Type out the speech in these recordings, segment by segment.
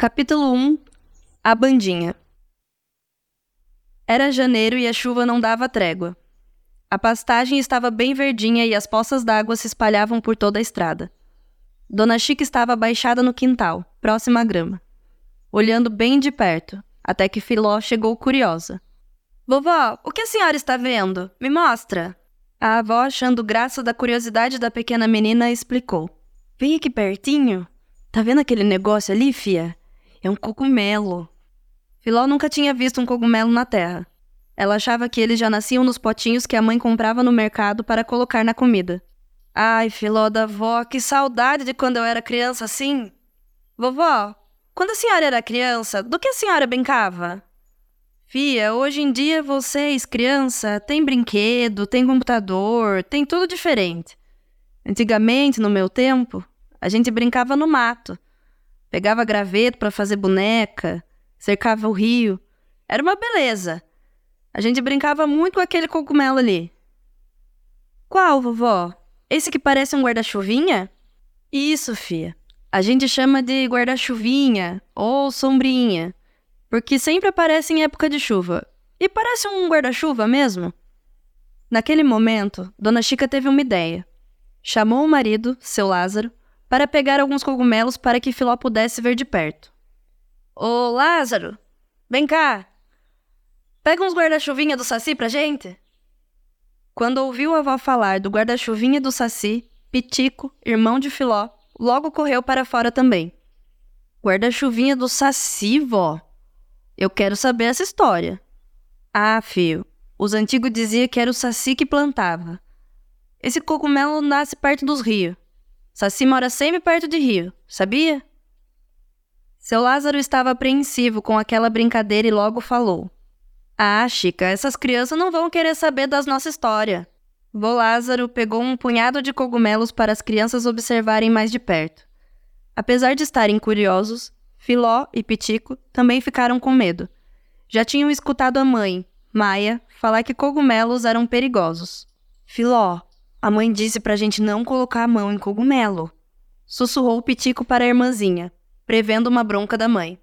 Capítulo 1 A Bandinha Era janeiro e a chuva não dava trégua. A pastagem estava bem verdinha e as poças d'água se espalhavam por toda a estrada. Dona Chica estava abaixada no quintal, próxima à grama, olhando bem de perto, até que Filó chegou curiosa. Vovó, o que a senhora está vendo? Me mostra! A avó, achando graça da curiosidade da pequena menina, explicou. Vem aqui pertinho. Tá vendo aquele negócio ali, fia? É um cogumelo. Filó nunca tinha visto um cogumelo na terra. Ela achava que eles já nasciam nos potinhos que a mãe comprava no mercado para colocar na comida. Ai, Filó da vó, que saudade de quando eu era criança assim. Vovó, quando a senhora era criança, do que a senhora brincava? Fia, hoje em dia vocês, criança, tem brinquedo, tem computador, tem tudo diferente. Antigamente, no meu tempo, a gente brincava no mato. Pegava graveto para fazer boneca, cercava o rio. Era uma beleza. A gente brincava muito com aquele cogumelo ali. Qual, vovó? Esse que parece um guarda-chuvinha? Isso, fia. A gente chama de guarda-chuvinha ou sombrinha porque sempre aparece em época de chuva. E parece um guarda-chuva mesmo. Naquele momento, Dona Chica teve uma ideia. Chamou o marido, seu Lázaro, para pegar alguns cogumelos para que Filó pudesse ver de perto. Ô Lázaro, vem cá! Pega uns guarda-chuvinha do Saci pra gente? Quando ouviu a avó falar do guarda-chuvinha do Saci, Pitico, irmão de Filó, logo correu para fora também. Guarda-chuvinha do Saci, vó? Eu quero saber essa história. Ah, filho, os antigos diziam que era o saci que plantava. Esse cogumelo nasce perto dos rios. Saci mora sempre perto de rio, sabia? Seu Lázaro estava apreensivo com aquela brincadeira e logo falou: Ah, Chica, essas crianças não vão querer saber das nossa história. Vô Lázaro pegou um punhado de cogumelos para as crianças observarem mais de perto. Apesar de estarem curiosos, Filó e Pitico também ficaram com medo. Já tinham escutado a mãe, Maia, falar que cogumelos eram perigosos. Filó, a mãe disse pra gente não colocar a mão em cogumelo. Sussurrou Pitico para a irmãzinha, prevendo uma bronca da mãe.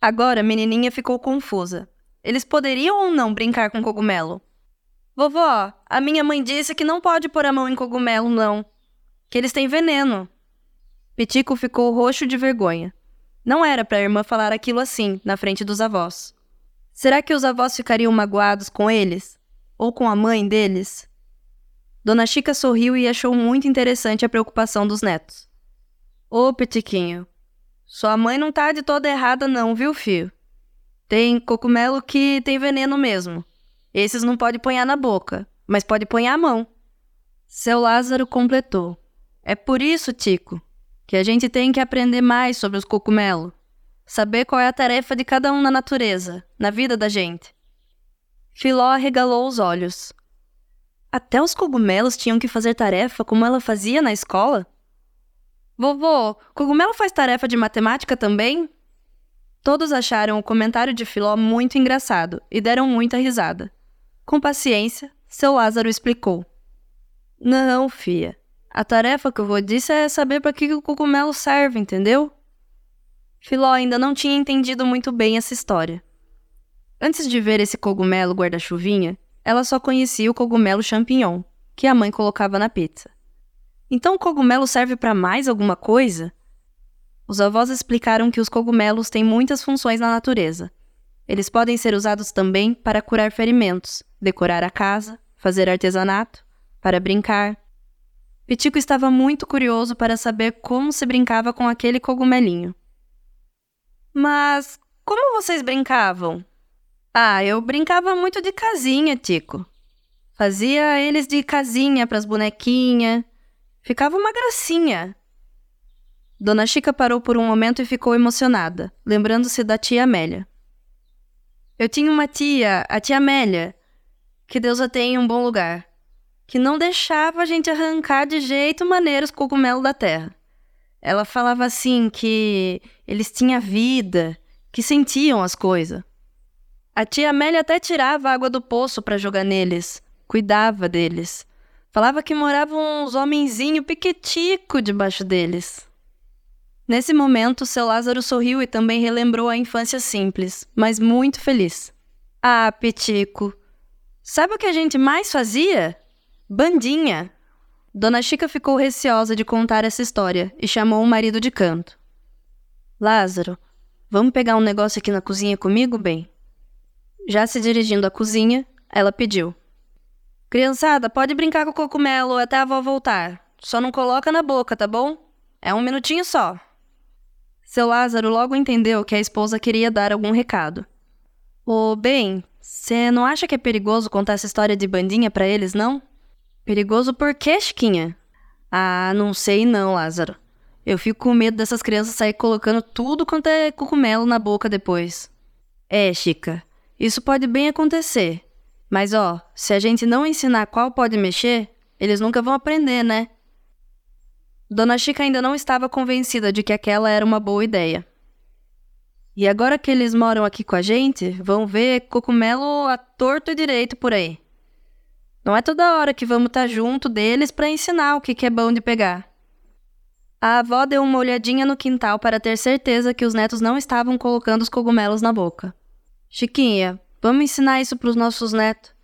Agora a menininha ficou confusa. Eles poderiam ou não brincar com cogumelo? Vovó, a minha mãe disse que não pode pôr a mão em cogumelo, não. Que eles têm veneno. Pitico ficou roxo de vergonha. Não era para a irmã falar aquilo assim, na frente dos avós. Será que os avós ficariam magoados com eles? Ou com a mãe deles? Dona Chica sorriu e achou muito interessante a preocupação dos netos. Ô, Petiquinho, sua mãe não tá de toda errada não, viu, filho? Tem cogumelo que tem veneno mesmo. Esses não pode ponhar na boca, mas pode ponhar a mão. Seu Lázaro completou. É por isso, Tico, que a gente tem que aprender mais sobre os cogumelos, saber qual é a tarefa de cada um na natureza, na vida da gente. Filó arregalou os olhos. Até os cogumelos tinham que fazer tarefa como ela fazia na escola? Vovô, cogumelo faz tarefa de matemática também? Todos acharam o comentário de Filó muito engraçado e deram muita risada. Com paciência, seu Lázaro explicou. Não, fia. A tarefa que eu vou dizer é saber para que o cogumelo serve, entendeu? Filó ainda não tinha entendido muito bem essa história. Antes de ver esse cogumelo guarda-chuvinha, ela só conhecia o cogumelo champignon, que a mãe colocava na pizza. Então o cogumelo serve para mais alguma coisa? Os avós explicaram que os cogumelos têm muitas funções na natureza. Eles podem ser usados também para curar ferimentos, decorar a casa, fazer artesanato, para brincar, Pitico estava muito curioso para saber como se brincava com aquele cogumelinho. Mas como vocês brincavam? Ah, eu brincava muito de casinha, Tico. Fazia eles de casinha para as bonequinhas. Ficava uma gracinha. Dona Chica parou por um momento e ficou emocionada, lembrando-se da tia Amélia. Eu tinha uma tia, a tia Amélia, que Deus a tenha em um bom lugar que não deixava a gente arrancar de jeito maneiro os cogumelos da terra. Ela falava assim que eles tinham vida, que sentiam as coisas. A tia Amélia até tirava água do poço para jogar neles, cuidava deles. Falava que moravam uns homenzinho piquetico debaixo deles. Nesse momento, seu Lázaro sorriu e também relembrou a infância simples, mas muito feliz. Ah, Pitico, sabe o que a gente mais fazia? Bandinha! Dona Chica ficou receosa de contar essa história e chamou o marido de canto. Lázaro, vamos pegar um negócio aqui na cozinha comigo, bem? Já se dirigindo à cozinha, ela pediu. Criançada, pode brincar com o cogumelo até a avó voltar. Só não coloca na boca, tá bom? É um minutinho só. Seu Lázaro logo entendeu que a esposa queria dar algum recado. Ô, bem, você não acha que é perigoso contar essa história de bandinha para eles, não? Perigoso por quê, Chiquinha? Ah, não sei não, Lázaro. Eu fico com medo dessas crianças sair colocando tudo quanto é cogumelo na boca depois. É, Chica, isso pode bem acontecer. Mas ó, se a gente não ensinar qual pode mexer, eles nunca vão aprender, né? Dona Chica ainda não estava convencida de que aquela era uma boa ideia. E agora que eles moram aqui com a gente, vão ver cocumelo a torto e direito por aí. Não é toda hora que vamos estar tá junto deles para ensinar o que, que é bom de pegar. A avó deu uma olhadinha no quintal para ter certeza que os netos não estavam colocando os cogumelos na boca. Chiquinha, vamos ensinar isso para os nossos netos.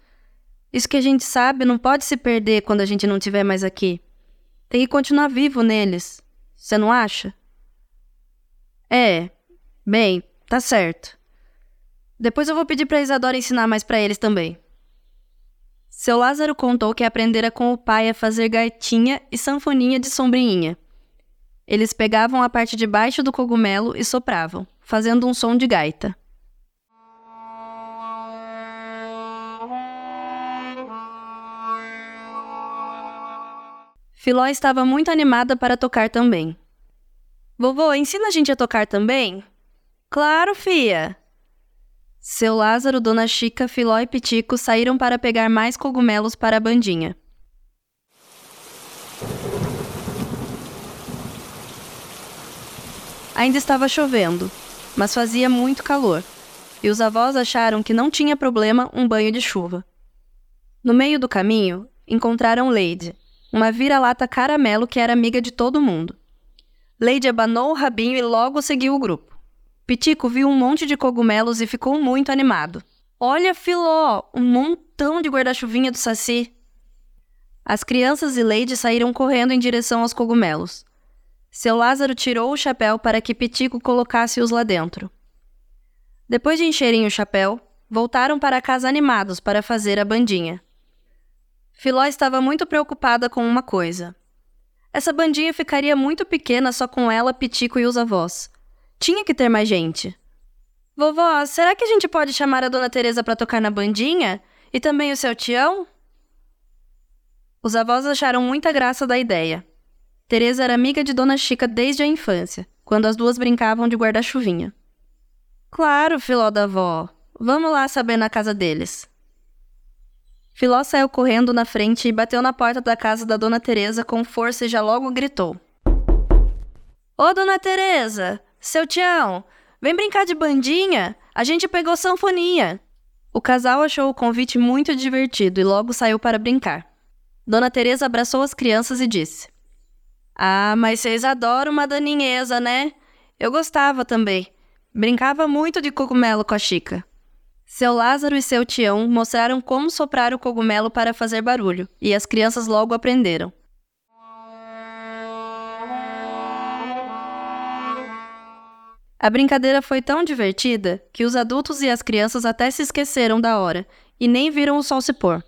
Isso que a gente sabe não pode se perder quando a gente não estiver mais aqui. Tem que continuar vivo neles. Você não acha? É. Bem, tá certo. Depois eu vou pedir pra Isadora ensinar mais para eles também. Seu Lázaro contou que aprendera com o pai a fazer gaitinha e sanfoninha de sombrinha. Eles pegavam a parte de baixo do cogumelo e sopravam, fazendo um som de gaita. Filó estava muito animada para tocar também. Vovô, ensina a gente a tocar também? Claro, fia! Seu Lázaro, Dona Chica, Filó e Pitico saíram para pegar mais cogumelos para a bandinha. Ainda estava chovendo, mas fazia muito calor, e os avós acharam que não tinha problema um banho de chuva. No meio do caminho, encontraram Lady, uma vira-lata caramelo que era amiga de todo mundo. Lady abanou o rabinho e logo seguiu o grupo. Pitico viu um monte de cogumelos e ficou muito animado. Olha, Filó, um montão de guarda-chuvinha do Saci. As crianças e Lady saíram correndo em direção aos cogumelos. Seu Lázaro tirou o chapéu para que Pitico colocasse-os lá dentro. Depois de encherem o chapéu, voltaram para casa animados para fazer a bandinha. Filó estava muito preocupada com uma coisa. Essa bandinha ficaria muito pequena só com ela, Pitico e os avós. Tinha que ter mais gente. Vovó, será que a gente pode chamar a dona Teresa para tocar na bandinha? E também o seu tião? Os avós acharam muita graça da ideia. Teresa era amiga de Dona Chica desde a infância, quando as duas brincavam de guarda-chuvinha. Claro, filó da avó. Vamos lá saber na casa deles. Filó saiu correndo na frente e bateu na porta da casa da Dona Teresa com força e já logo gritou. Ô, Dona Teresa! Seu Tião! Vem brincar de bandinha? A gente pegou sanfoninha! O casal achou o convite muito divertido e logo saiu para brincar. Dona Teresa abraçou as crianças e disse: Ah, mas vocês adoram uma daninheza, né? Eu gostava também. Brincava muito de cogumelo com a Chica. Seu Lázaro e seu Tião mostraram como soprar o cogumelo para fazer barulho, e as crianças logo aprenderam. A brincadeira foi tão divertida que os adultos e as crianças até se esqueceram da hora e nem viram o sol se pôr.